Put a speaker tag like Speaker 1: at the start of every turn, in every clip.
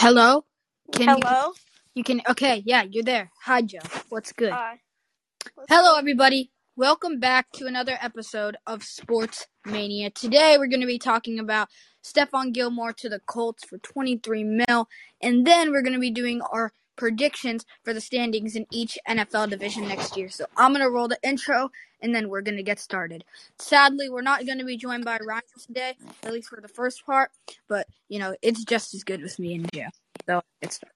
Speaker 1: Hello? Can you
Speaker 2: Hello.
Speaker 1: you can okay, yeah, you're there. Hi Joe. What's good?
Speaker 2: What's
Speaker 1: Hello everybody. Welcome back to another episode of Sports Mania. Today we're going to be talking about Stephon Gilmore to the Colts for 23 mil and then we're going to be doing our predictions for the standings in each NFL division next year. So I'm going to roll the intro and then we're going to get started. Sadly, we're not going to be joined by Ryan today, at least for the first part, but you know, it's just as good with me and Joe. So, start.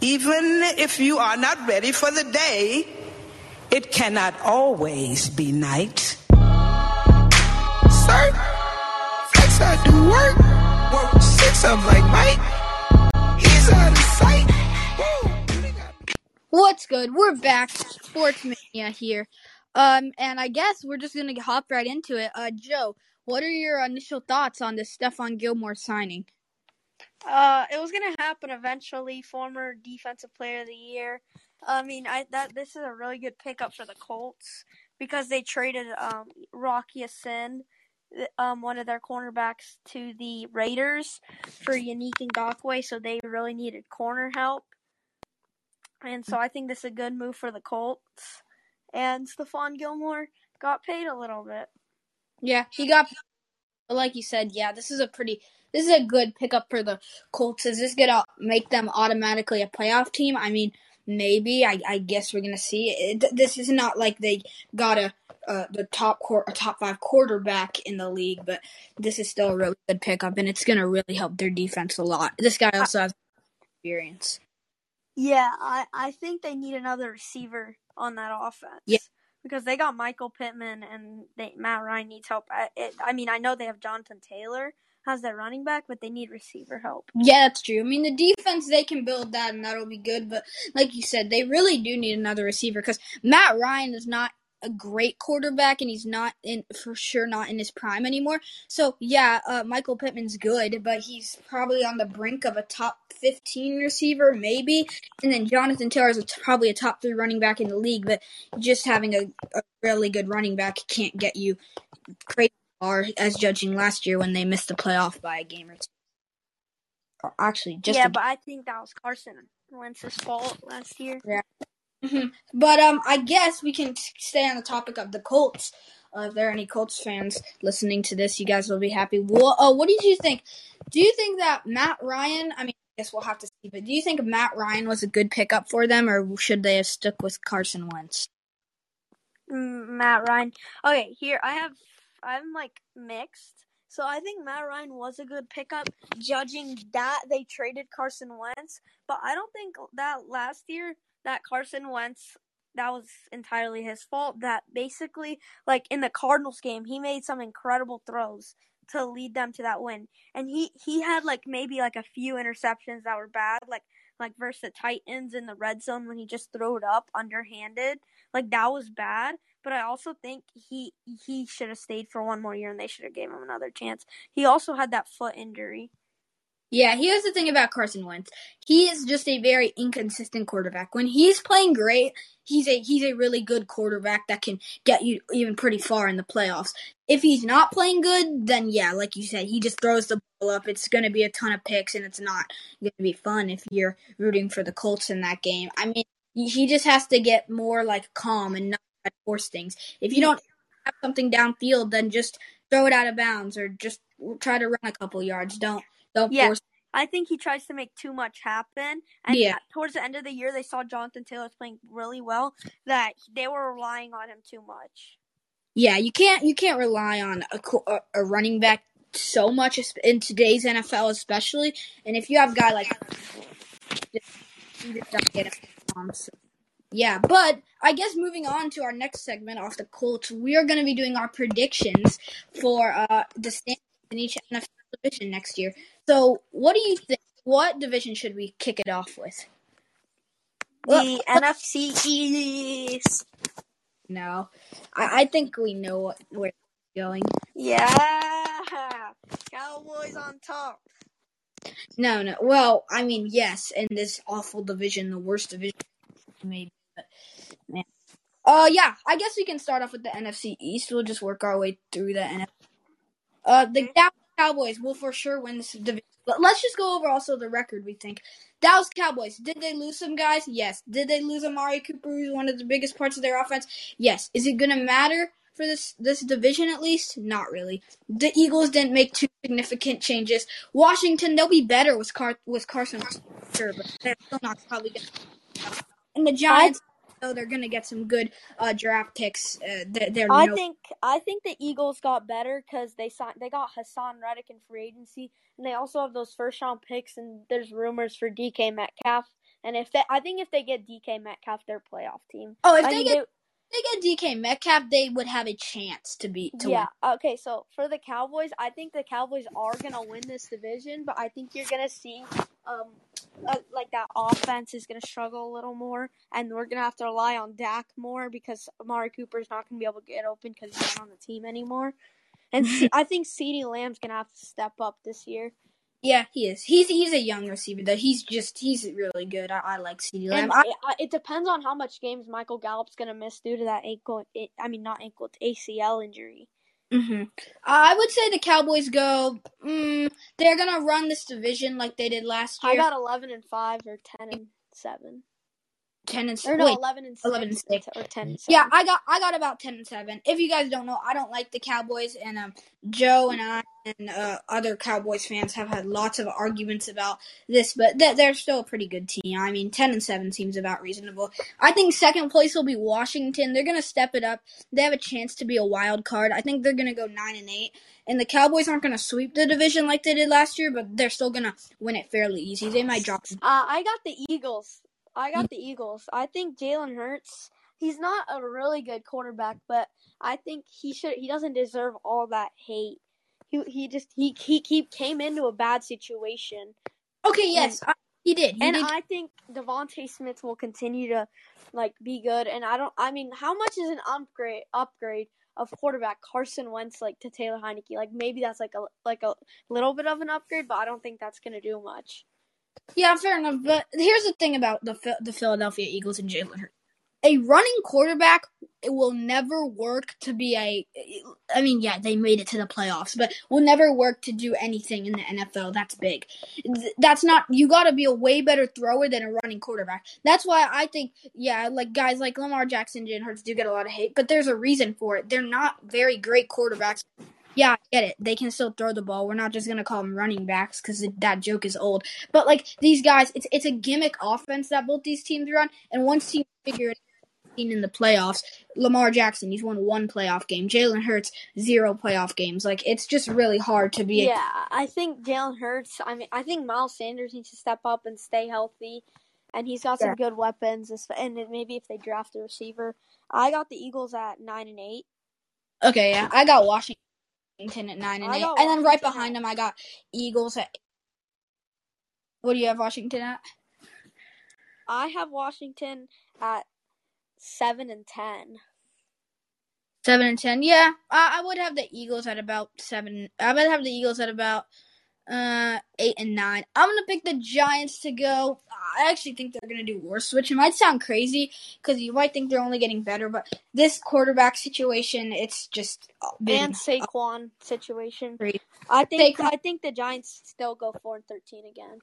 Speaker 3: Even if you are not ready for the day, it cannot always be night.
Speaker 4: Sir, flex I do work. Work six up like Mike. He's out of sight.
Speaker 1: What's good? We're back. Sports Mania here. Um, and I guess we're just gonna hop right into it. Uh, Joe, what are your initial thoughts on the Stephon Gilmore signing?
Speaker 2: Uh, it was gonna happen eventually. Former defensive player of the year. I mean, I that this is a really good pickup for the Colts because they traded um Rock Ya-Sin, um one of their cornerbacks to the Raiders for Yannick Ngakoue, so they really needed corner help. And so I think this is a good move for the Colts. And Stephon Gilmore got paid a little bit.
Speaker 1: Yeah, he got, like you said, yeah, this is a pretty, this is a good pickup for the Colts. Is this gonna make them automatically a playoff team? I mean, maybe. I, I guess we're gonna see. It, this is not like they got a uh, the top quar- a top five quarterback in the league, but this is still a really good pickup, and it's gonna really help their defense a lot. This guy also has experience.
Speaker 2: Yeah, I, I think they need another receiver on that offense.
Speaker 1: Yeah.
Speaker 2: Because they got Michael Pittman and they, Matt Ryan needs help. I, it, I mean, I know they have Jonathan Taylor as their running back, but they need receiver help.
Speaker 1: Yeah, that's true. I mean, the defense they can build that, and that'll be good. But like you said, they really do need another receiver because Matt Ryan is not a great quarterback, and he's not in for sure not in his prime anymore. So yeah, uh, Michael Pittman's good, but he's probably on the brink of a top fifteen receiver, maybe. And then Jonathan Taylor is probably a top three running back in the league, but just having a, a really good running back can't get you crazy far, as judging last year when they missed the playoff by a game or two. Or actually, just
Speaker 2: yeah,
Speaker 1: a
Speaker 2: but I think that was Carson Wentz's fault last year.
Speaker 1: Hmm But um, I guess we can stay on the topic of the Colts. Uh, if there are any Colts fans listening to this, you guys will be happy. What, uh, what did you think? Do you think that Matt Ryan? I mean, I guess we'll have to see. But do you think Matt Ryan was a good pickup for them, or should they have stuck with Carson Wentz?
Speaker 2: Mm, Matt Ryan. Okay, here I have I'm like mixed. So I think Matt Ryan was a good pickup, judging that they traded Carson Wentz. But I don't think that last year that Carson Wentz that was entirely his fault. That basically, like in the Cardinals game, he made some incredible throws to lead them to that win, and he he had like maybe like a few interceptions that were bad, like like versus the Titans in the red zone when he just threw it up underhanded. Like that was bad. But I also think he he should have stayed for one more year and they should have gave him another chance. He also had that foot injury.
Speaker 1: Yeah, here's the thing about Carson Wentz. He is just a very inconsistent quarterback. When he's playing great, he's a he's a really good quarterback that can get you even pretty far in the playoffs. If he's not playing good, then yeah, like you said, he just throws the ball up. It's going to be a ton of picks and it's not going to be fun if you're rooting for the Colts in that game. I mean, he just has to get more like calm and not force things. If you don't have something downfield, then just throw it out of bounds or just try to run a couple yards. Don't don't
Speaker 2: Yeah.
Speaker 1: force
Speaker 2: I think he tries to make too much happen. And
Speaker 1: Yeah.
Speaker 2: towards the end of the year, they saw Jonathan Taylor playing really well. That they were relying on him too much.
Speaker 1: Yeah, you can't you can't rely on a a, running back so much in today's NFL, especially. And if you have a guy like, you just don't get so- yeah, but I guess moving on to our next segment off the Colts, we are going to be doing our predictions for uh, the standings in each NFL division next year. So, what do you think? What division should we kick it off with?
Speaker 2: The NFC East.
Speaker 1: No, I, I think we know what, where it's going.
Speaker 2: Yeah. Cowboys on top.
Speaker 1: No, no. Well, I mean, yes, in this awful division, the worst division, maybe. But man, uh, yeah. I guess we can start off with the NFC East. We'll just work our way through the NFC. Uh, the Dallas Cowboys will for sure win this division But let's just go over also the record. We think Dallas Cowboys. Did they lose some guys? Yes. Did they lose Amari Cooper, who's one of the biggest parts of their offense? Yes. Is it gonna matter for this this division at least? Not really. The Eagles didn't make two significant changes. Washington, they'll be better with Car with Carson, sure, but they're still not probably gonna. And the Giants, though they're gonna get some good uh, draft picks. Uh, they're,
Speaker 2: I
Speaker 1: no-
Speaker 2: think I think the Eagles got better because they signed they got Haason Reddick in free agency, and they also have those first round picks. And there's rumors for DK Metcalf. And if they, I think if they get DK Metcalf, they're a playoff team.
Speaker 1: Oh, if
Speaker 2: I
Speaker 1: they get they get DK Metcalf, they would have a chance to beat to
Speaker 2: yeah.
Speaker 1: win.
Speaker 2: Okay. So for the Cowboys, I think the Cowboys are gonna win this division, but I think you're gonna see um uh, like that offense is gonna struggle a little more, and we're gonna have to rely on Dak more because Amari Cooper's not gonna be able to get open because he's not on the team anymore. And C- I think CeeDee Lamb's gonna have to step up this year.
Speaker 1: Yeah, he is. He's he's a young receiver though. He's just he's really good. I, I like CeeDee Lamb. I,
Speaker 2: it, it depends on how much games Michael Gallup's gonna miss due to that ankle. I mean, not ankle, ACL injury.
Speaker 1: Mhm. I would say the Cowboys go. Mm, they're gonna run this division like they did last year.
Speaker 2: I got eleven and five or ten and seven,
Speaker 1: ten and
Speaker 2: or no,
Speaker 1: wait.
Speaker 2: eleven and
Speaker 1: 11 and
Speaker 2: six, or ten and seven.
Speaker 1: Yeah, I got I got about ten and seven. If you guys don't know, I don't like the Cowboys, and um, Joe and I and uh, other Cowboys fans have had lots of arguments about this, but th- they're still a pretty good team. I mean, ten and seven seems about reasonable. I think second place will be Washington. They're gonna step it up. They have a chance to be a wild card. I think they're gonna go nine and eight, and the Cowboys aren't gonna sweep the division like they did last year, but they're still gonna win it fairly easy. They might drop.
Speaker 2: Uh, I got the Eagles. I got the Eagles. I think Jalen Hurts. He's not a really good quarterback, but I think he should. He doesn't deserve all that hate. He he just he he, he came into a bad situation,
Speaker 1: Okay, yes, I, he did. He
Speaker 2: and
Speaker 1: did.
Speaker 2: I think DeVonta Smith will continue to like be good. And I don't. I mean, how much is an upgrade upgrade of quarterback Carson Wentz like to Taylor Heinicke? Like maybe that's like a like a little bit of an upgrade, but I don't think that's gonna do much.
Speaker 1: Yeah, fair enough. But here's the thing about the the Philadelphia Eagles and Jalen Hurts: a running quarterback will never work to be a. I mean, yeah, they made it to the playoffs, but will never work to do anything in the NFL. That's big. That's not. You got to be a way better thrower than a running quarterback. That's why I think, yeah, like guys like Lamar Jackson, and Jalen Hurts do get a lot of hate, but there's a reason for it. They're not very great quarterbacks. Yeah, I get it. They can still throw the ball. We're not just gonna call them running backs because that joke is old. But like these guys, it's it's a gimmick offense that both these teams run, and once teams figure it out in the playoffs, Lamar Jackson, he's won one playoff game. Jalen Hurts, zero playoff games. Like it's just really hard to be.
Speaker 2: Yeah, I think Jalen Hurts. I mean, I think Miles Sanders needs to step up and stay healthy, and he's got some good weapons. And maybe if they draft a receiver, I got the Eagles at nine and eight.
Speaker 1: Okay, yeah, I got Washington at nine and eight, and then right behind them, I got Eagles at. What do you have Washington at?
Speaker 2: I have Washington at seven and ten.
Speaker 1: Seven and ten. Yeah, I, I would have the Eagles at about seven. I would have the Eagles at about uh eight and nine. I'm gonna pick the Giants to go. I actually think they're gonna do worse, which might sound crazy because you might think they're only getting better, but this quarterback situation, it's just uh, been
Speaker 2: And Saquon situation.
Speaker 1: crazy.
Speaker 2: I think
Speaker 1: Saquon-
Speaker 2: I think the Giants still go four and thirteen again.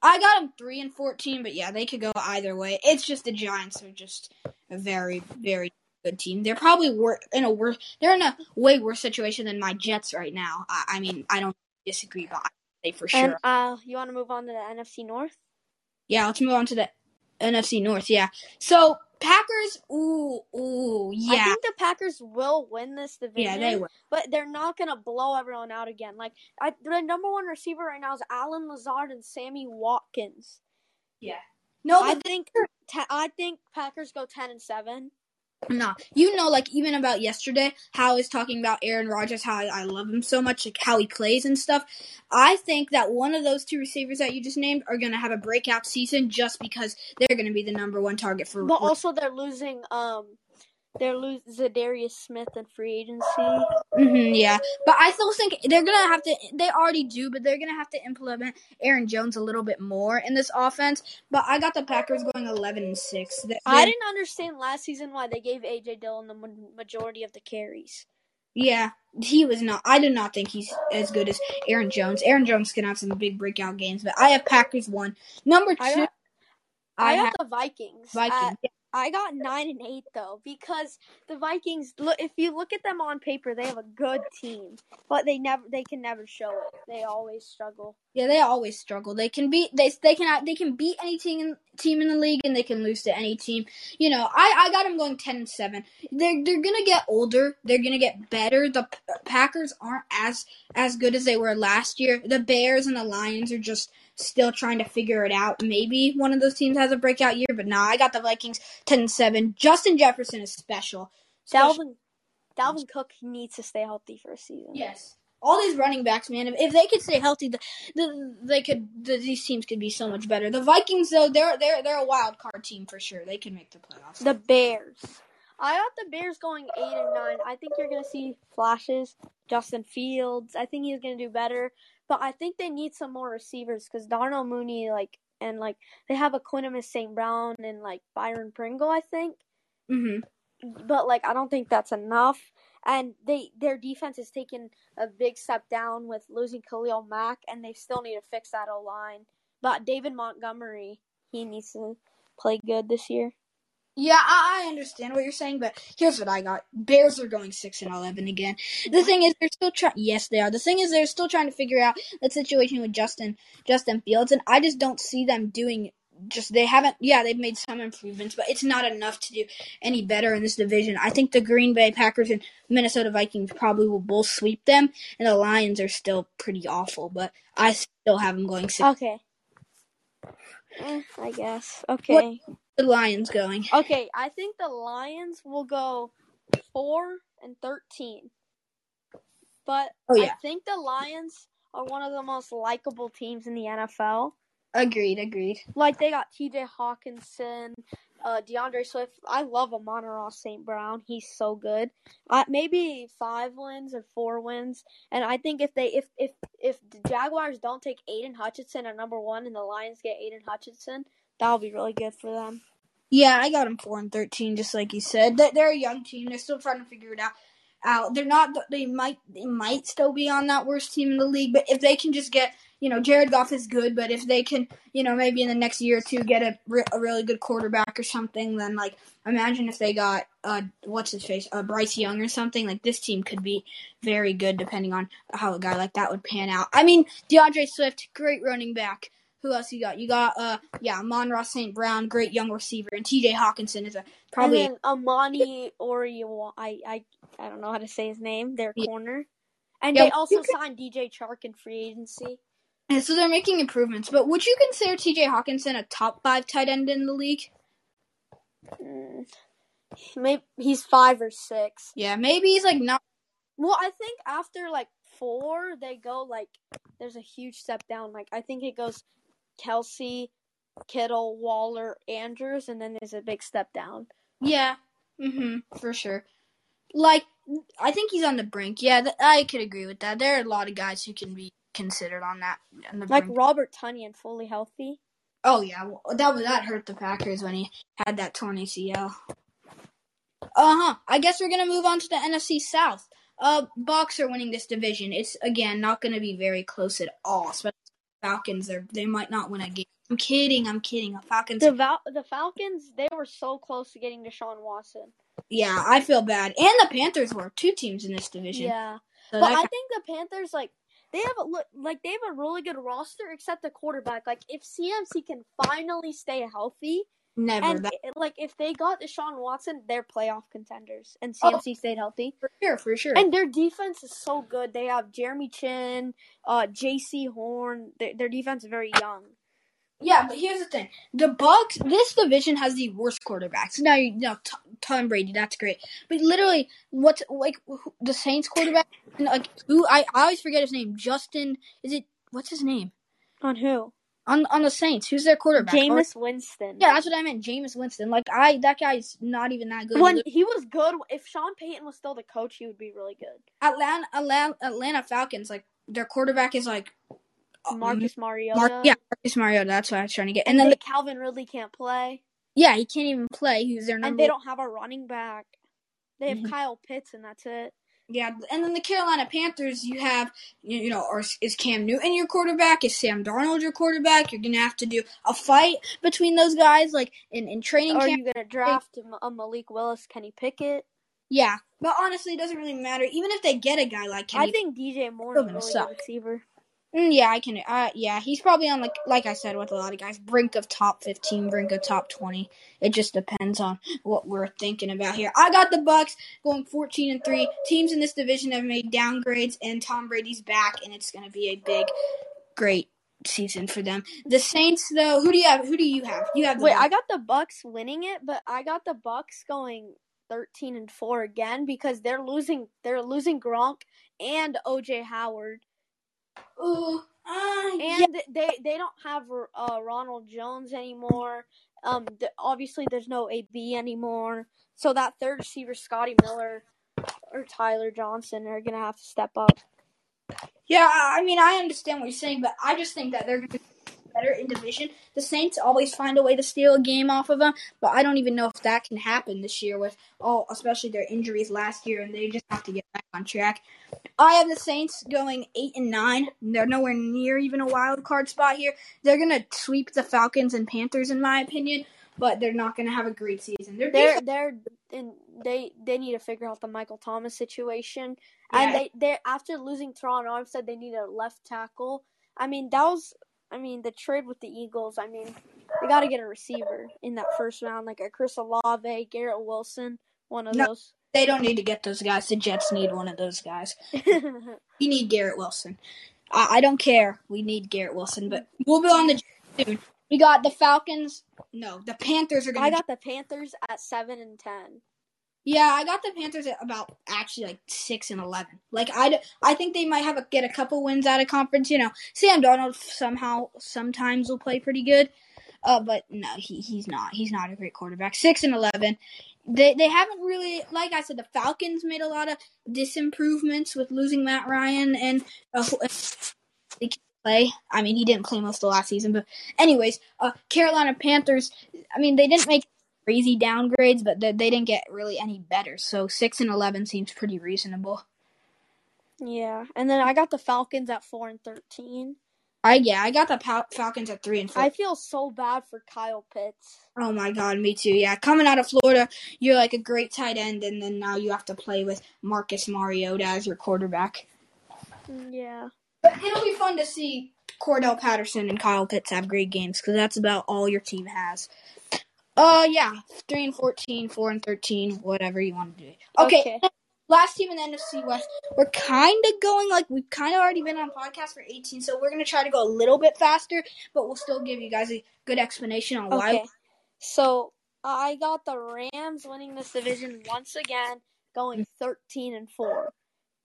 Speaker 1: I got them three and fourteen, but yeah, they could go either way. It's just the Giants are just a very, very good team. They're probably wor- in a worse. They're in a way worse situation than my Jets right now. I, I mean, I don't disagree, but I for sure.
Speaker 2: And uh, you want to move on to the NFC North?
Speaker 1: yeah, let's move on to the NFC North. Yeah, so Packers. Ooh, ooh, yeah.
Speaker 2: I think the Packers will win this division.
Speaker 1: yeah, they were.
Speaker 2: but they're not gonna blow everyone out again. Like I, the number one receiver right now is Allen Lazard and Sammy Watkins. Yeah.
Speaker 1: No,
Speaker 2: I think te- I think Packers go ten and seven.
Speaker 1: Nah, you know, like even about yesterday, how I was talking about Aaron Rodgers, how I, I love him so much, like how he plays and stuff. I think that one of those two receivers that you just named are gonna have a breakout season just because they're gonna be the number one target for.
Speaker 2: But also they're losing um they're losing Za'Darius Smith in free agency.
Speaker 1: hmm yeah, but I still think they're gonna have to. They already do, but they're gonna have to implement Aaron Jones a little bit more in this offense. But I got the Packers going eleven and six.
Speaker 2: I didn't understand last season why they gave AJ Dillon the majority of the carries.
Speaker 1: Yeah, he was not. I do not think he's as good as Aaron Jones. Aaron Jones can have some big breakout games, but I have Packers one. Number two,
Speaker 2: I got,
Speaker 1: I
Speaker 2: I
Speaker 1: have
Speaker 2: the Vikings.
Speaker 1: Vikings.
Speaker 2: at- I got nine and eight though because the Vikings. Look, if you look at them on paper, they have a good team, but they never, they can never show it. They always struggle.
Speaker 1: Yeah, they always struggle. They can beat they they can they can beat any team team in the league, and they can lose to any team. You know, I I got them going ten and seven. They're they're gonna get older. They're gonna get better. The Packers aren't as as good as they were last year. The Bears and the Lions are just still trying to figure it out. Maybe one of those teams has a breakout year, but nah, I got the Vikings 10-7. Justin Jefferson is special. Special-
Speaker 2: Dalvin, Dalvin Cook needs to stay healthy for a season.
Speaker 1: Yes. All these running backs, man, if, if they could stay healthy, the, the, they could. The, these teams could be so much better. The Vikings, though, they're they're they're a wild card team for sure. They can make the playoffs.
Speaker 2: The Bears. I got the Bears going eight and nine. I think you're gonna see flashes. Justin Fields. I think he's gonna do better. But I think they need some more receivers because Darnell Mooney, like, and like they have a Equanimeous St. Brown and like Byron Pringle. I think.
Speaker 1: hmm
Speaker 2: but like I don't think that's enough. And they their defense has taken a big step down with losing Khalil Mack, and they still need to fix that O line. But David Montgomery, he needs to play good this year.
Speaker 1: Yeah, I, I understand what you're saying, but here's what I got: Bears are going six and eleven again. The thing is, they're still trying. Yes, they are. The thing is, they're still trying to figure out the situation with Justin Justin Fields, and I just don't see them doing. Just they haven't. Yeah, they've made some improvements, but it's not enough to do any better in this division. I think the Green Bay Packers and Minnesota Vikings probably will both sweep them, and the Lions are still pretty awful. But I still have them going six.
Speaker 2: Okay. Eh, I guess. Okay.
Speaker 1: The Lions going.
Speaker 2: Okay, I think the Lions will go four and thirteen. But
Speaker 1: Oh, yeah.
Speaker 2: I think the Lions are one of the most likable teams in the NFL.
Speaker 1: Agreed. Agreed.
Speaker 2: Like they got T.J. Hockenson, uh, DeAndre Swift. I love Amon-Ra St. Brown. He's so good. Uh, maybe five wins or four wins. And I think if they if if if the Jaguars don't take Aidan Hutchinson at number one and the Lions get Aidan Hutchinson, that'll be really good for them.
Speaker 1: Yeah, I got them four and thirteen, just like you said. They- They're a young team. They're still trying to figure it out. Out. They're not. They might. They might still be on that worst team in the league. But if they can just get, you know, Jared Goff is good. But if they can, you know, maybe in the next year or two get a, re- a really good quarterback or something, then like imagine if they got uh what's his face uh Bryce Young or something. Like this team could be very good depending on how a guy like that would pan out. I mean, DeAndre Swift, great running back. Who else you got? You got uh yeah, Amon-Ra St. Brown, great young receiver, and TJ Hockenson is a probably
Speaker 2: and then Amani Orio, I I I don't know how to say his name. Their
Speaker 1: Yeah.
Speaker 2: corner, and
Speaker 1: Yeah,
Speaker 2: they also
Speaker 1: could-
Speaker 2: signed DJ Chark in free agency.
Speaker 1: and so they're making improvements. But would you consider TJ Hockenson a top five tight end in the league?
Speaker 2: Mm, maybe he's five or six.
Speaker 1: Yeah, maybe he's like not.
Speaker 2: Well, I think after like four, they go like there's a huge step down. Like I think it goes Kelce, Kittle, Waller, Andrews, and then there's a big step down.
Speaker 1: Yeah, mm-hmm, for sure. Like I think he's on the brink. Yeah, th- I could agree with that. There are a lot of guys who can be considered on that on the
Speaker 2: Like
Speaker 1: brink.
Speaker 2: Robert Tonyan, fully healthy.
Speaker 1: Oh yeah, well, that was that hurt the Packers when he had that torn ACL. Uh huh. I guess we're gonna move on to the NFC South. Uh, Bucs are winning this division. It's again not gonna be very close at all. Especially Falcons. They they might not win a game. I'm kidding. I'm kidding. The Falcons.
Speaker 2: The Val- the Falcons, they were so close to getting Deshaun Watson.
Speaker 1: yeah, I feel bad. And the Panthers were two teams in this division.
Speaker 2: Yeah.
Speaker 1: So
Speaker 2: But I think the Panthers like they have a look like they have a really good roster except the quarterback. Like if CMC can finally stay healthy
Speaker 1: never
Speaker 2: and
Speaker 1: that
Speaker 2: like if they got Deshaun Watson, they're playoff contenders and
Speaker 1: Oh.
Speaker 2: CMC stayed healthy.
Speaker 1: for sure. For sure.
Speaker 2: And their defense is so good. They have Jeremy Chinn, uh Jaycee Horn. Their, their defense is very young.
Speaker 1: Yeah, but here's the thing: the Bucs. This division has the worst quarterbacks. Now, you know, T- Tom Brady, that's great, but literally, what's like who- the Saints quarterback? Like who? I, I always forget his name. Justin. Is it? What's his name?
Speaker 2: On who?
Speaker 1: On on the Saints. Who's their quarterback?
Speaker 2: Jameis Winston.
Speaker 1: yeah, that's what I meant. Jameis Winston. Like I, that guy's not even that good.
Speaker 2: When he was good, if Sean Payton was still the coach, he would be really good.
Speaker 1: Atlanta, Atlanta, Atlanta Falcons. Like their quarterback is like uh,
Speaker 2: Marcus Mariota.
Speaker 1: Mark, yeah, Marcus Mariota. That's what I was trying to get.
Speaker 2: And
Speaker 1: And then, the,
Speaker 2: Calvin Ridley can't play.
Speaker 1: yeah, he can't even play. He's their number.
Speaker 2: And they don't have a running back. They have
Speaker 1: Mhm.
Speaker 2: Kyle Pitts, and that's it.
Speaker 1: Yeah, and then the Carolina Panthers, you have, you you know, or is Cam Newton your quarterback? Is Sam Darnold your quarterback? You're gonna have to do a fight between those guys, like in, in training
Speaker 2: Are
Speaker 1: camp.
Speaker 2: you gonna draft a uh, Malik Willis, Kenny Pickett?
Speaker 1: Yeah, but honestly, it doesn't really matter. Even if they get a guy like Kenny,
Speaker 2: I think DJ Moore is a really good receiver.
Speaker 1: Mm, yeah, I can. Uh, yeah, he's probably on like like I said with a lot of guys, brink of top fifteen, brink of top twenty. It just depends on what we're thinking about here. I got the Bucs going fourteen and three. Teams in this division have made downgrades, and Tom Brady's back, and it's going to be a big, great season for them. The Saints, though, who do you have? Who do you have? You have the
Speaker 2: Wait,
Speaker 1: Bucs.
Speaker 2: I got the Bucs winning it, but I got the Bucs going thirteen and four again because they're losing. They're losing Gronk and OJ Howard,
Speaker 1: Ooh, uh, yeah.
Speaker 2: and they they don't have uh, Ronald Jones anymore. Um, th- obviously there's no AB anymore, so that third receiver, Scotty Miller or Tyler Johnson, are gonna have to step up.
Speaker 1: Yeah, I mean, I understand what you're saying, but I just think that they're going to be better in division. The Saints always find a way to steal a game off of them, but I don't even know if that can happen this year with all, especially their injuries last year, and they just have to get back on track. I have the Saints going eight and nine. They're nowhere near even a wild card spot here. They're going to sweep the Falcons and Panthers, in my opinion, but they're not going to have a great season.
Speaker 2: They're they're in they they need to figure out the Michael Thomas situation.
Speaker 1: Yeah.
Speaker 2: And they they after losing Terron Armstead, they need a left tackle. I mean that was I mean the trade with the Eagles. I mean they got to get a receiver in that first round, like a Chris Olave, Garrett Wilson, one of
Speaker 1: No.
Speaker 2: those.
Speaker 1: they don't need to get those guys. The Jets need one of those guys. We need Garrett Wilson. I, I don't care. We need Garrett Wilson, but we'll be on the Jets soon. We got the Falcons. No, the Panthers are going to.
Speaker 2: I got the Panthers at seven and ten.
Speaker 1: Yeah, I got the Panthers at about actually like six and eleven. Like I, I think they might have a, get a couple wins out of conference. You know, Sam Darnold somehow sometimes will play pretty good, uh, but no, he he's not. He's not a great quarterback. Six and eleven. They they haven't really, like I said, the Falcons made a lot of disimprovements with losing Matt Ryan and uh, they can play. I mean, he didn't play most of the last season, but anyways, uh, Carolina Panthers. I mean, they didn't make crazy downgrades, but they, they didn't get really any better. So six and eleven seems pretty reasonable.
Speaker 2: Yeah, and then I got the Falcons at four and thirteen.
Speaker 1: I yeah, I got the Pal- Falcons at three and four.
Speaker 2: I feel so bad for Kyle Pitts.
Speaker 1: oh my god, me too. Yeah, coming out of Florida, you're like a great tight end, and then now you have to play with Marcus Mariota as your quarterback.
Speaker 2: Mm, Yeah.
Speaker 1: But it'll be fun to see Cordell Patterson and Kyle Pitts have great games because that's about all your team has. Uh, yeah, three and 14, 4 and thirteen, whatever you want to do. Okay,
Speaker 2: Okay.
Speaker 1: last team in the NFC West. We're kind of going like we've kind of already been on podcast for 18, so we're gonna try to go a little bit faster, but we'll still give you guys a good explanation on why.
Speaker 2: Okay. So I got the Rams winning this division once again, going thirteen and four.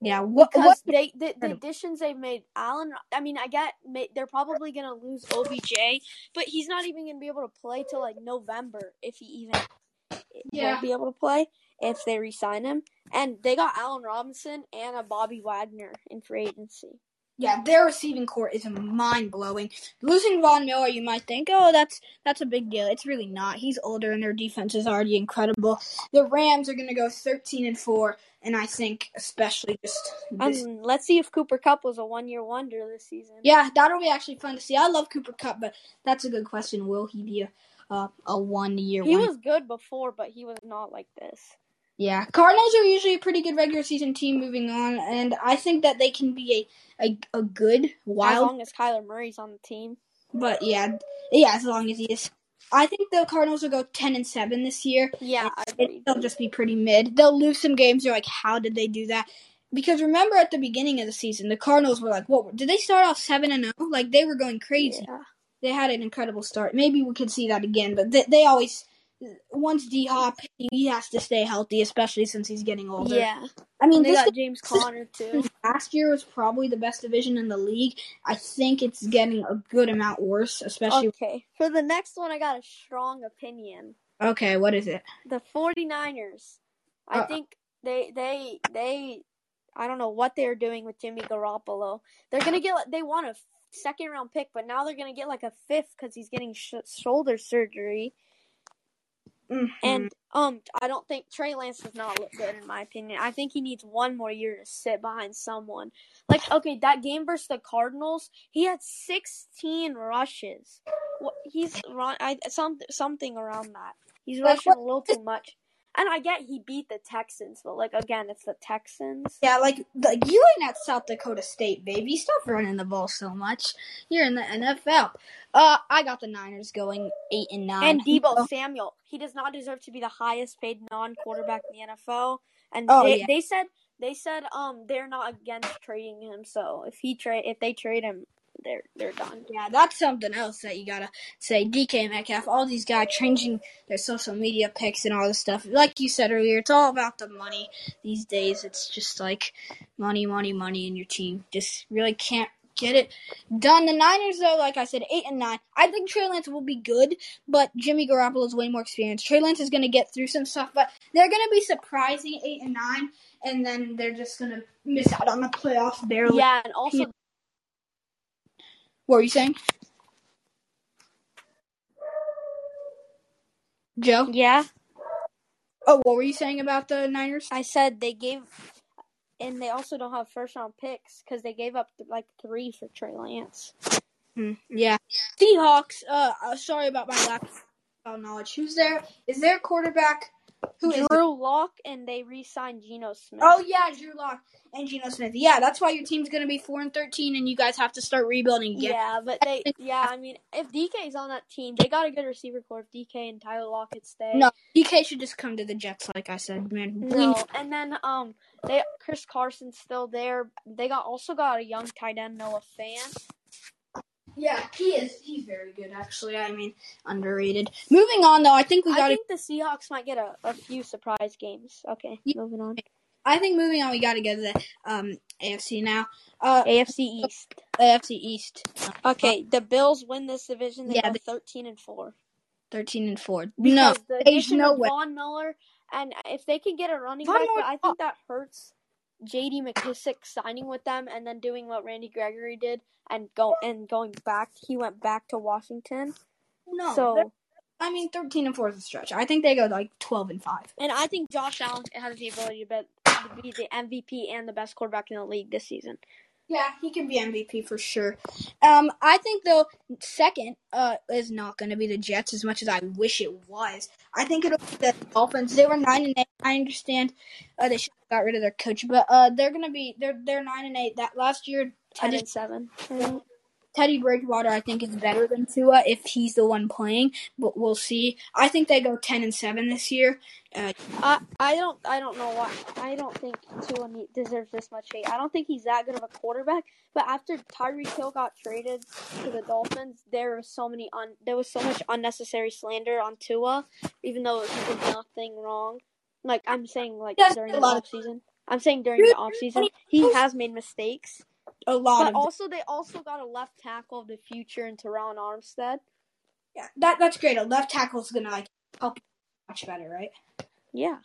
Speaker 1: Yeah, what?
Speaker 2: Because
Speaker 1: what
Speaker 2: they the, the additions they've made, Allen. I mean, I get they're probably gonna lose OBJ, but he's not even gonna be able to play till like November if he even
Speaker 1: Yeah.
Speaker 2: won't be able to play if they re-sign him. And they got Allen Robinson and a Bobby Wagner in free agency.
Speaker 1: Yeah, their receiving core is mind blowing. Losing Von Miller, you might think, oh, that's that's a big deal. It's really not. He's older, and their defense is already incredible. The Rams are going to go thirteen and four, and I think especially just this.
Speaker 2: And let's see if Cooper Kupp was a one-year wonder this season.
Speaker 1: yeah, that'll be actually fun to see. I love Cooper Kupp, but that's a good question. Will he be a uh, a one year?
Speaker 2: He
Speaker 1: one?
Speaker 2: was good before, but he was not like this.
Speaker 1: Yeah, Cardinals are usually a pretty good regular season team. Moving on, and I think that they can be a a, a good
Speaker 2: As
Speaker 1: wild
Speaker 2: long as Kyler Murray's on the team.
Speaker 1: But yeah, yeah, as long as he is. I think the Cardinals will go ten and seven this year.
Speaker 2: Yeah.
Speaker 1: They'll just be pretty mid. They'll lose some games. You're like, how did they do that? Because remember at the beginning of the season, the Cardinals were like, what? Did they start off seven and zero? Like they were going crazy.
Speaker 2: Yeah.
Speaker 1: They had an incredible start. Maybe we could see that again. But they, they always once D Hop he has to stay healthy, especially since he's getting older.
Speaker 2: Yeah.
Speaker 1: I mean
Speaker 2: they got James Conner too.
Speaker 1: last year was probably the best division in the league. I think it's getting a good amount worse, especially.
Speaker 2: Okay. For the next one, I got a strong opinion.
Speaker 1: Okay, what is it?
Speaker 2: The 49ers. I
Speaker 1: Uh,
Speaker 2: think they they they I don't know what they're doing with Jimmy Garoppolo. They're going to get they want a second round pick, but now they're going to get like a fifth cuz he's getting sh- shoulder surgery.
Speaker 1: Mhm.
Speaker 2: And um, I don't think Trey Lance does not look good in my opinion. I think he needs one more year to sit behind someone. Like okay, that game versus the Cardinals, he had 16 rushes. What he's run I some something around that. He's rushing a little too much. And I get he beat the Texans, but like again, it's the Texans.
Speaker 1: yeah, like like you ain't at South Dakota State, baby. Stop running the ball so much. You're in the NFL. Uh, I got the Niners going eight and nine.
Speaker 2: And Deebo Samuel, he does not deserve to be the highest paid non-quarterback in the NFL. And
Speaker 1: Oh,
Speaker 2: they,
Speaker 1: yeah.
Speaker 2: they said they said um they're not against trading him. So if he trade if they trade him, they're they're done.
Speaker 1: Yeah, that's something else that you gotta say. DK Metcalf, all these guys changing their social media pics and all this stuff. Like you said earlier, it's all about the money these days. It's just like money, money, money, and your team just really can't get it done. The Niners, though, like I said, eight and nine. I think Trey Lance will be good, but Jimmy Garoppolo is way more experienced. Trey Lance is gonna get through some stuff, but they're gonna be surprising eight and nine, and then they're just gonna miss out on the playoffs barely.
Speaker 2: Yeah, and also
Speaker 1: What were you saying? Joe?
Speaker 2: yeah,
Speaker 1: Oh, what were you saying about the Niners?
Speaker 2: I said they gave, and they also don't have first round picks because they gave up like three for Trey Lance.
Speaker 1: Hmm, yeah. Seahawks. Uh, uh, sorry about my lack of knowledge. Who's there? Is there a quarterback? Who is?
Speaker 2: Drew Lock and they re-signed Geno Smith.
Speaker 1: Oh yeah, Drew Lock and Geno Smith. Yeah, that's why your team's gonna be four and thirteen, and you guys have to start rebuilding again.
Speaker 2: Yeah, but they yeah, I mean, if DK's on that team, they got a good receiver core. If DK and Tyler Lockett stay,
Speaker 1: No, DK should just come to the Jets, like I said, man.
Speaker 2: No, and then um, they Chris Carson's still there. They got also got a young tight end Noah Fant.
Speaker 1: Yeah, he is. He's very good, actually. I mean, underrated. Moving on, though, I think we got. I
Speaker 2: think the Seahawks might get a, a few surprise games. Okay,
Speaker 1: Yeah.
Speaker 2: moving on.
Speaker 1: I think moving on, we got to go to the um AFC now. Uh,
Speaker 2: AFC East.
Speaker 1: AFC East.
Speaker 2: Okay, the Bills win this division. They
Speaker 1: Yeah, they-
Speaker 2: thirteen and four.
Speaker 1: Thirteen and four. No,
Speaker 2: Because the
Speaker 1: there's no way.
Speaker 2: Von Miller, and if they can get a running
Speaker 1: Von
Speaker 2: back, but I think that hurts J.D. McKissic signing with them and then doing what Randy Gregory did and go and going back. He went back to Washington.
Speaker 1: No.
Speaker 2: so
Speaker 1: I mean, thirteen and four is a stretch. I think they go like twelve and five.
Speaker 2: and I think Josh Allen has the ability to be, to be the MVP and the best quarterback in the league this season.
Speaker 1: Yeah, he can be MVP for sure. Um, I think though second uh is not going to be the Jets as much as I wish it was. I think it'll be the Dolphins. They were nine and eight. I understand uh, they should have got rid of their coach, but uh they're going to be they're they're nine and eight. That last year, I
Speaker 2: Ten
Speaker 1: just
Speaker 2: and seven.
Speaker 1: Teddy Bridgewater I think is better than Tua if he's the one playing, but we'll see. I think they go ten and seven this year. Uh,
Speaker 2: I I don't I don't know why I don't think Tua deserves this much hate. I don't think he's that good of a quarterback. But after Tyreek Hill got traded to the Dolphins, there was so many un, there was so much unnecessary slander on Tua, even though he did nothing wrong. Like I'm saying, like during the off season. I'm saying during the off season, he has made mistakes.
Speaker 1: A lot
Speaker 2: But also, they also got a left tackle of the future in Terron Armstead.
Speaker 1: yeah, that that's great. A left tackle's going to like help you much better, right?
Speaker 2: Yeah,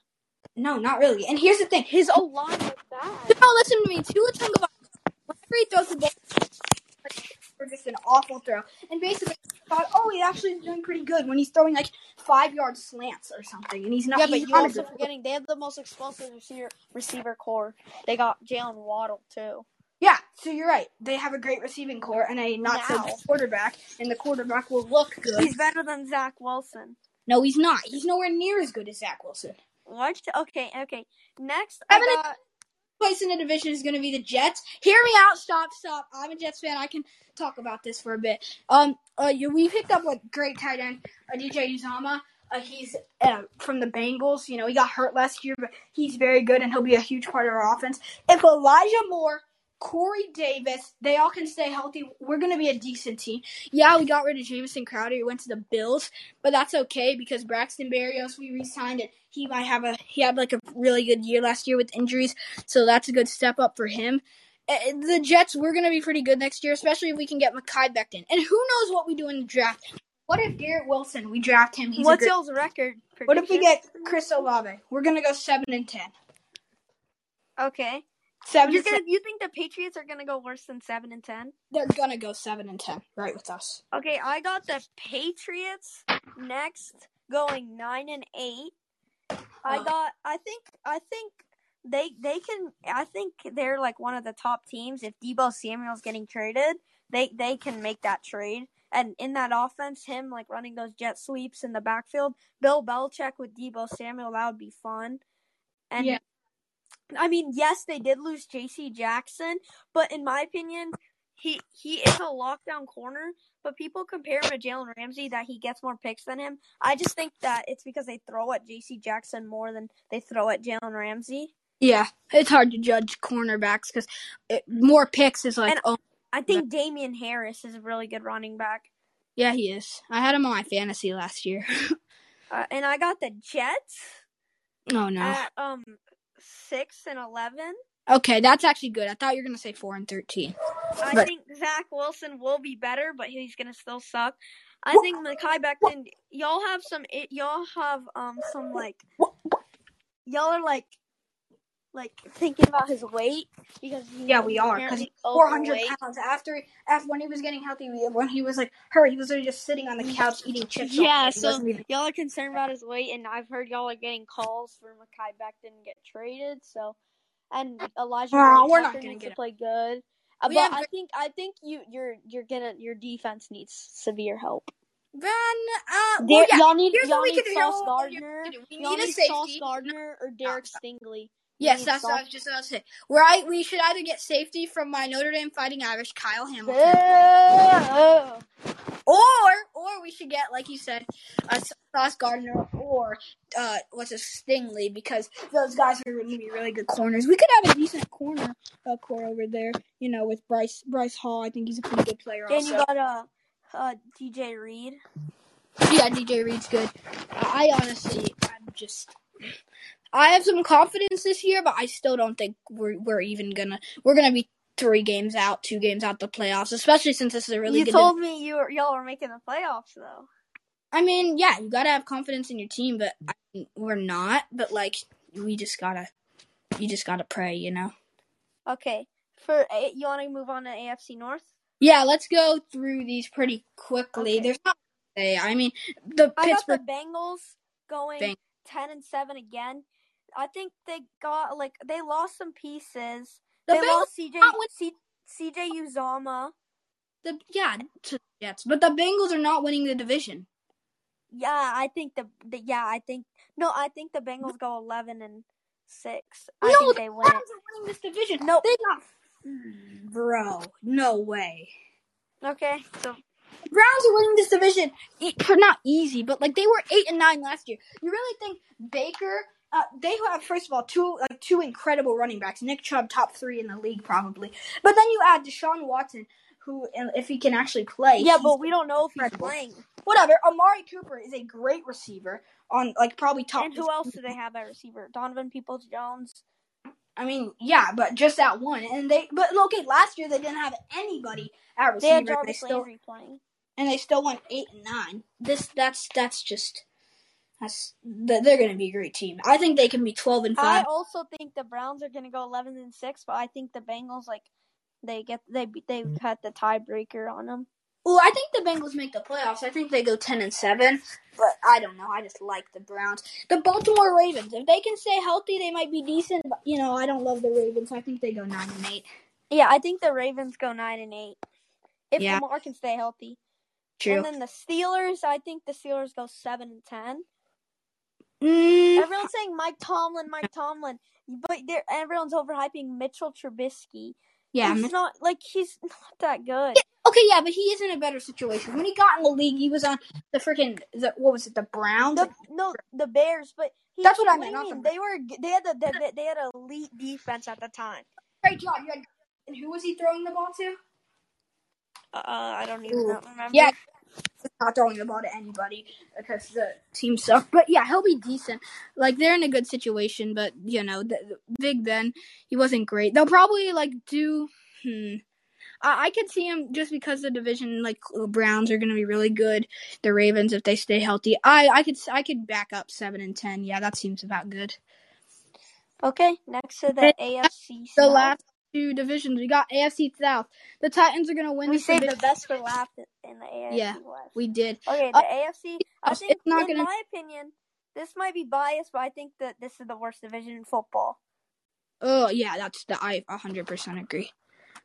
Speaker 1: No, not really. And here's the thing.
Speaker 2: his O line was bad.
Speaker 1: No, listen to me. Tua Tagovailoa, whenever he throws the ball, for just an awful throw, and basically thought, oh, he actually is doing pretty good when he's throwing like five yard slants or something, and he's not.
Speaker 2: Yeah, but you're also forgetting they have the most explosive receiver receiver core. They got Jaylen Waddle too.
Speaker 1: Yeah, so you're right. They have a great receiving core and a not so good quarterback, and the quarterback will look good.
Speaker 2: He's better than Zach Wilson.
Speaker 1: no, he's not. He's nowhere near as good as Zach Wilson.
Speaker 2: What? Okay, okay. Next,
Speaker 1: Evan-
Speaker 2: I got
Speaker 1: Place in the division is going to be the Jets. Hear me out. Stop, stop. I'm a Jets fan. I can talk about this for a bit. Um, uh, you, we picked up a great tight end, uh, DJ Uzomah. Uh, he's uh, from the Bengals. You know, he got hurt last year, but he's very good, and he'll be a huge part of our offense. If Elijah Moore, Corey Davis, they all can stay healthy, we're going to be a decent team. Yeah, we got rid of Jamison Crowder. He went to the Bills, but that's okay because Braxton Berrios we re-signed, and he might have a he had like a really good year last year with injuries, so that's a good step up for him. Uh, The Jets, we're going to be pretty good next year, especially if we can get Mekhi Becton. And who knows what we do in the draft? What if Garrett Wilson? We draft him. He's
Speaker 2: what's y'all's record?
Speaker 1: what if we get Chris Olave? We're gonna go seven and ten.
Speaker 2: Okay,
Speaker 1: seven.
Speaker 2: You're gonna, you think the Patriots are gonna go worse than seven and ten?
Speaker 1: They're gonna go seven and ten, right with us.
Speaker 2: Okay, I got the Patriots next, going nine and eight. I got. I think. I think they they can. I think they're like one of the top teams. If Deebo Samuel's getting traded, they they can make that trade. And in that offense, him like running those jet sweeps in the backfield, Bill Belichick with Deebo Samuel, that would be fun. And
Speaker 1: Yeah.
Speaker 2: I mean, yes, they did lose J.C. Jackson, but in my opinion, he he is a lockdown corner. But people compare him to Jalen Ramsey that he gets more picks than him. I just think that it's because they throw at J.C. Jackson more than they throw at Jalen Ramsey.
Speaker 1: Yeah, it's hard to judge cornerbacks because more picks is like,
Speaker 2: And-
Speaker 1: oh
Speaker 2: I think Damien Harris is a really good running back.
Speaker 1: yeah, he is. I had him on my fantasy last year.
Speaker 2: Uh, and I got the Jets
Speaker 1: oh no.
Speaker 2: at um six and eleven.
Speaker 1: Okay, that's actually good. I thought you were gonna say four and thirteen.
Speaker 2: I
Speaker 1: But-
Speaker 2: think Zach Wilson will be better, but he's gonna still suck. I think Mekhi Becton. Y'all have some. Y'all have um some like. Y'all are like, like thinking about his weight because
Speaker 1: Yeah, we are because
Speaker 2: apparently
Speaker 1: four hundred pounds after after when he was getting healthy. When he was like her, he was literally just sitting on the couch eating chips.
Speaker 2: Yeah, so
Speaker 1: even-
Speaker 2: y'all are concerned about his weight, and I've heard y'all are getting calls for Mekhi didn't get traded. So, and Elijah Vera
Speaker 1: we're not gonna
Speaker 2: needs
Speaker 1: get
Speaker 2: to play good. Uh, but
Speaker 1: have
Speaker 2: I think I think you you're you're gonna your defense needs severe help.
Speaker 1: Then uh, well, yeah.
Speaker 2: y'all need
Speaker 1: Here's
Speaker 2: y'all need. Sauce Gardner.
Speaker 1: we
Speaker 2: Y'all
Speaker 1: need a
Speaker 2: need
Speaker 1: safety.
Speaker 2: Sauce Gardner or Derek Stingley.
Speaker 1: Yes, that's what I was just about to say. Where I we should either get safety from my Notre Dame Fighting Irish, Kyle Hamilton, or or we should get like you said, a Sauce Gardner or uh what's a Stingley because those guys are going to be really good corners. We could have a decent corner uh, core over there, you know, with Bryce Bryce Hall. I think he's a pretty good player.
Speaker 2: And
Speaker 1: also.
Speaker 2: you got uh, uh DJ Reed.
Speaker 1: Yeah, DJ Reed's good. I honestly, I'm just, I have some confidence this year, but I still don't think we're we're even gonna we're gonna be three games out, two games out the playoffs, especially since this is a really
Speaker 2: you
Speaker 1: good.
Speaker 2: told me you were, y'all were making the playoffs though.
Speaker 1: I mean, yeah, you gotta have confidence in your team, but I, we're not. But like, we just gotta, you just gotta pray, you know.
Speaker 2: Okay, for A- you want to move on to AFC North?
Speaker 1: Yeah, let's go through these pretty quickly.
Speaker 2: Okay.
Speaker 1: There's not. Say, I mean, the
Speaker 2: I got
Speaker 1: Pittsburgh.
Speaker 2: the Bengals going
Speaker 1: Bang-
Speaker 2: ten and seven again. I think they got like they lost some pieces.
Speaker 1: The
Speaker 2: they
Speaker 1: Bengals
Speaker 2: lost CJ
Speaker 1: not win-
Speaker 2: C, CJ Uzomah.
Speaker 1: the yeah to Jets, but the Bengals are not winning the division.
Speaker 2: Yeah, I think the, the yeah I think no I think the Bengals go eleven and six. I
Speaker 1: no,
Speaker 2: think
Speaker 1: the
Speaker 2: they win
Speaker 1: Browns
Speaker 2: it.
Speaker 1: are winning this division.
Speaker 2: No,
Speaker 1: they got bro. No way.
Speaker 2: Okay, so
Speaker 1: Browns are winning this division. For not easy, but like they were eight and nine last year. You really think Baker? Uh, they have first of all two like two incredible running backs. Nick Chubb, top three in the league probably. But then you add Deshaun Watson, who if he can actually play,
Speaker 2: yeah, but we don't know if he's playing.
Speaker 1: whatever. Amari Cooper is a great receiver on like probably top.
Speaker 2: And who else do they have at receiver? Donovan Peoples Jones.
Speaker 1: I mean, yeah, but just that one. And they, but okay, last year they didn't have anybody at
Speaker 2: They had
Speaker 1: receiver. They still
Speaker 2: Landry playing.
Speaker 1: and they still went eight and nine. This that's that's just that's they're going to be a great team. I think they can be twelve and
Speaker 2: 5.
Speaker 1: I
Speaker 2: also think the Browns are going to go 11 and 6, but I think the Bengals like they get they they mm. cut the tiebreaker on them.
Speaker 1: Well, I think the Bengals make the playoffs. I think they go ten and seven, but I don't know. I just like the Browns. The Baltimore Ravens, if they can stay healthy, they might be decent. But you know, I don't love the Ravens. I think they go nine and eight.
Speaker 2: Yeah, I think the Ravens go 9 and 8 if
Speaker 1: Yeah.
Speaker 2: Lamar can stay healthy.
Speaker 1: True.
Speaker 2: And then the Steelers, I think the Steelers go 7 and 10.
Speaker 1: Mm,
Speaker 2: Everyone's saying Mike Tomlin, Mike Tomlin, but everyone's overhyping Mitchell Trubisky.
Speaker 1: yeah.
Speaker 2: he's
Speaker 1: Mitch-
Speaker 2: not like he's not that good.
Speaker 1: Okay, yeah, but he is in a better situation. When he got in the league, he was on the freaking the what was it, the Browns?
Speaker 2: The, no, the Bears, but he,
Speaker 1: That's what I meant,
Speaker 2: mean?
Speaker 1: the-
Speaker 2: They were they had the, the they had an elite defense at the time.
Speaker 1: Great job. You had, and who was he throwing the ball to?
Speaker 2: Uh, I don't even remember.
Speaker 1: Yeah, not throwing the ball to anybody because the team sucks. But yeah, he'll be decent. Like they're in a good situation, but you know, the, the Big Ben, he wasn't great. They'll probably like do. Hmm. I, I could see him just because the division, like the Browns, are going to be really good. The Ravens, if they stay healthy, I I could I could back up seven and ten. Yeah, that seems about good.
Speaker 2: Okay, next to the AFC
Speaker 1: The
Speaker 2: South.
Speaker 1: last two divisions, we got AFC South. The Titans are gonna win
Speaker 2: we
Speaker 1: this
Speaker 2: saved the best for last in the AFC
Speaker 1: Yeah.
Speaker 2: West.
Speaker 1: We did.
Speaker 2: Okay, the
Speaker 1: Uh,
Speaker 2: AFC. I think, it's
Speaker 1: not
Speaker 2: in
Speaker 1: gonna-
Speaker 2: my opinion, this might be biased, but I think that this is the worst division in football.
Speaker 1: Oh yeah, that's the I 100% agree.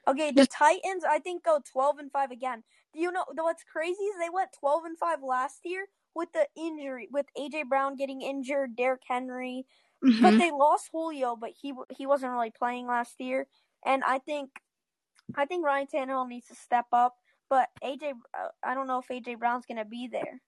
Speaker 2: Okay, the Titans, I think, go 12 and 5 again. Do you know what's crazy is they went 12 and 5 last year with the injury, with AJ Brown getting injured, Derrick Henry,
Speaker 1: Mhm.
Speaker 2: but they lost Julio, but he he wasn't really playing last year, and I think I think Ryan Tannehill needs to step up. But AJ, uh, I don't know if AJ Brown's gonna be there.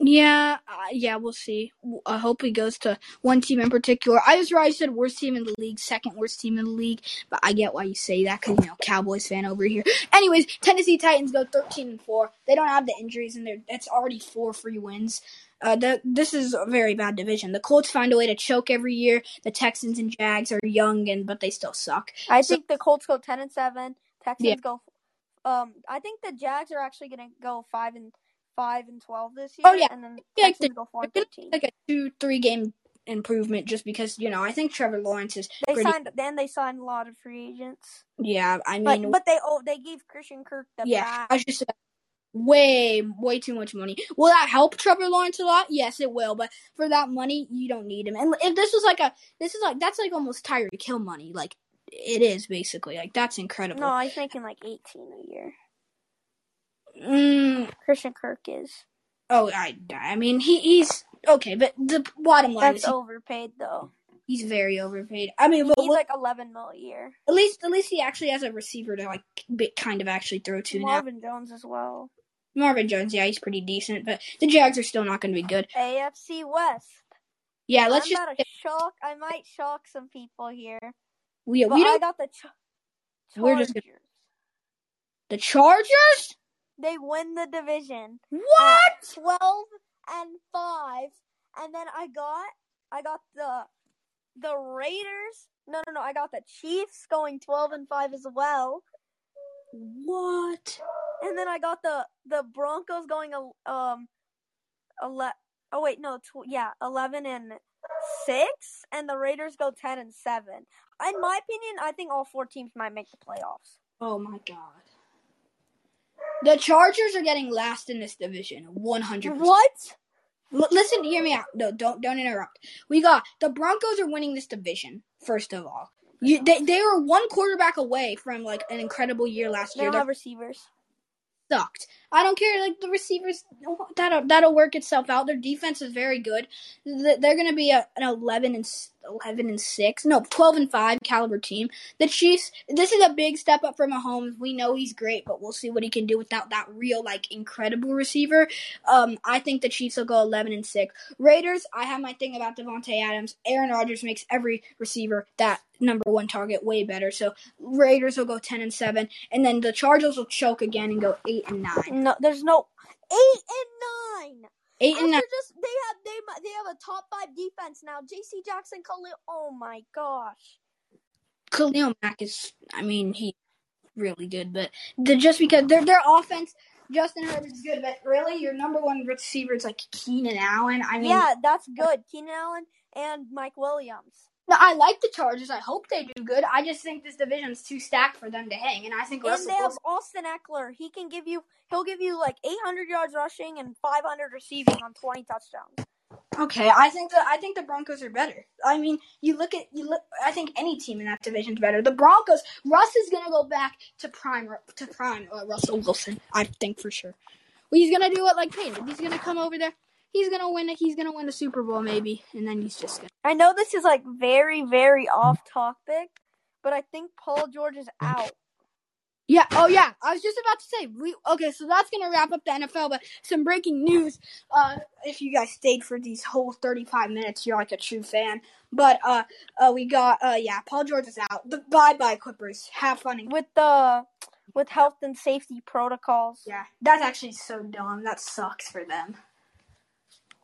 Speaker 1: Yeah, uh, yeah, we'll see. I hope he goes to one team in particular. I just already said worst team in the league, second worst team in the league, but I get why you say that because you know Cowboys fan over here. Anyways, Tennessee Titans go thirteen and four. They don't have the injuries, and they're it's already four free wins. Uh, the, this is a very bad division. The Colts find a way to choke every year. The Texans and Jags are young, and but they still suck.
Speaker 2: I
Speaker 1: So-
Speaker 2: think the Colts go 10 and 7. Texans
Speaker 1: Yeah.
Speaker 2: go. Um, I think the Jags are actually gonna go five and five and 12 this oh, year.
Speaker 1: Oh, yeah.
Speaker 2: and then Texans
Speaker 1: the-
Speaker 2: go four and
Speaker 1: they're
Speaker 2: 13.
Speaker 1: Like a two, three game improvement, just because you know I think Trevor Lawrence is
Speaker 2: They
Speaker 1: pretty.
Speaker 2: signed. Then they signed a lot of free agents.
Speaker 1: yeah, I
Speaker 2: But
Speaker 1: mean,
Speaker 2: but they oh they gave Christian Kirk the
Speaker 1: Yeah. I was just way, way too much money. Will that help Trevor Lawrence a lot? Yes, it will. But for that money, you don't need him. And if this was like a, this is like that's like almost Tyreek Hill money. Like it is basically like that's incredible.
Speaker 2: No, he's making like 18 a year.
Speaker 1: Mm,
Speaker 2: Christian Kirk is.
Speaker 1: oh, I, I mean he he's okay, but the bottom line
Speaker 2: That's
Speaker 1: is he-
Speaker 2: overpaid though.
Speaker 1: he's very overpaid. I mean,
Speaker 2: He's
Speaker 1: what-
Speaker 2: like 11 mil a year.
Speaker 1: at least at least he actually has a receiver to like bit kind of actually throw to now.
Speaker 2: Marvin Jones as well.
Speaker 1: Marvin Jones, yeah, he's pretty decent, but the Jags are still not going to be good.
Speaker 2: AFC West.
Speaker 1: Yeah, let's
Speaker 2: I'm
Speaker 1: just
Speaker 2: about shock. I might shock some people here.
Speaker 1: we we
Speaker 2: I
Speaker 1: don't
Speaker 2: got the Ch-
Speaker 1: We're
Speaker 2: Chargers.
Speaker 1: just the Chargers.
Speaker 2: They win the division.
Speaker 1: What?
Speaker 2: 12 and 5 and then i got i got the the raiders no no no i got the chiefs going 12 and 5 as well
Speaker 1: What?
Speaker 2: and then i got the the broncos going um 11 oh wait no tw- yeah 11 and 6 and the raiders go 10 and 7 in my opinion i think all four teams might make the playoffs
Speaker 1: Oh my god. The Chargers are getting last in this division, one hundred.
Speaker 2: what
Speaker 1: Listen, hear me out. No, don't don't interrupt. We got the Broncos are winning this division. First of all, you, they they were one quarterback away from like an incredible year last
Speaker 2: they
Speaker 1: year.
Speaker 2: don't
Speaker 1: They
Speaker 2: have receivers
Speaker 1: sucked. I don't care. Like the receivers, that'll that'll work itself out. Their defense is very good. They're gonna be a, an eleven and eleven and six, no, twelve and five caliber team. The Chiefs. This is a big step up for Mahomes. We know he's great, but we'll see what he can do without that real like incredible receiver. Um, I think the Chiefs will go eleven and six. Raiders. I have my thing about Davante Adams. Aaron Rodgers makes every receiver that number one target way better. So Raiders will go ten and seven, and then the Chargers will choke again and go eight and nine.
Speaker 2: No there's no 8 and 9
Speaker 1: Eight
Speaker 2: After
Speaker 1: and nine.
Speaker 2: just they have they they have a top five defense now. J.C. Jackson, Khalil. Oh my gosh.
Speaker 1: Khalil Mack is, I mean, he's really good, but the, just because their their offense, Justin Herbert's good, but really your number one receiver is like Keenan Allen. I mean,
Speaker 2: yeah, that's good. Keenan Allen and Mike Williams.
Speaker 1: No, I like the Chargers. I hope they do good. I just think this division's too stacked for them to hang, and I think
Speaker 2: And
Speaker 1: Russell
Speaker 2: they have. Austin Ekeler. He can give you he'll give you like 800 yards rushing and 500 receiving on 20 touchdowns.
Speaker 1: Okay, I think the I think the Broncos are better. I mean, you look at you look. I think any team in that division's better. The Broncos. Russ is gonna go back to prime to prime uh, Russell Wilson. I think for sure. Well, he's gonna do it like Peyton. He's gonna come over there. He's gonna win it. He's gonna win the Super Bowl maybe, and then he's just gonna.
Speaker 2: I know this is like very very off topic, but I think Paul George is out.
Speaker 1: Yeah. Oh yeah. I was just about to say. We okay. So that's gonna wrap up the NFL. But some breaking news. Uh, if you guys stayed for these whole thirty-five minutes, you're like a true fan. But uh, uh, we got uh, yeah. Paul George is out. The Bye bye Clippers. Have fun. And-
Speaker 2: with the with health and safety protocols.
Speaker 1: yeah. That's actually so dumb. That sucks for them.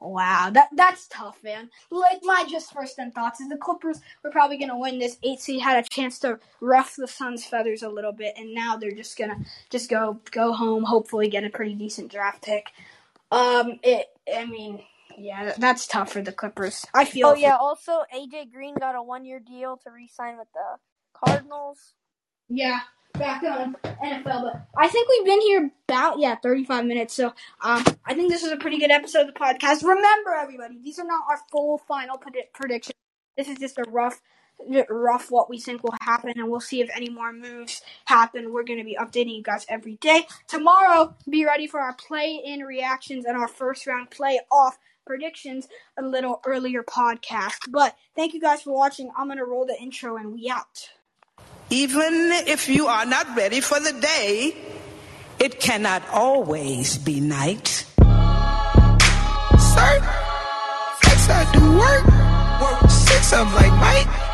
Speaker 1: Wow, that that's tough, man. Like my just first then thoughts is the Clippers were probably gonna win this eight seed, had a chance to rough the Suns' feathers a little bit, and now they're just gonna just go go home, hopefully get a pretty decent draft pick. Um, it, I mean, Yeah, that's tough for the Clippers. I feel.
Speaker 2: Oh yeah. Also, AJ Green got a one-year deal to re-sign with the Cardinals.
Speaker 1: Yeah, back on NFL. But I think we've been here about yeah 35 minutes. So um, I think this is a pretty good episode of the podcast. Remember, everybody, these are not our full final predi- predictions. This is just a rough, rough what we think will happen, and we'll see if any more moves happen. We're going to be updating you guys every day. Tomorrow, be ready for our play-in reactions and our first round playoff predictions a little earlier podcast. But thank you guys for watching. I'm going to roll the intro, and we out.
Speaker 3: Even if you are not ready for the day, it cannot always be night.
Speaker 4: Sir, flex I do work. Work six, I'm like Mike.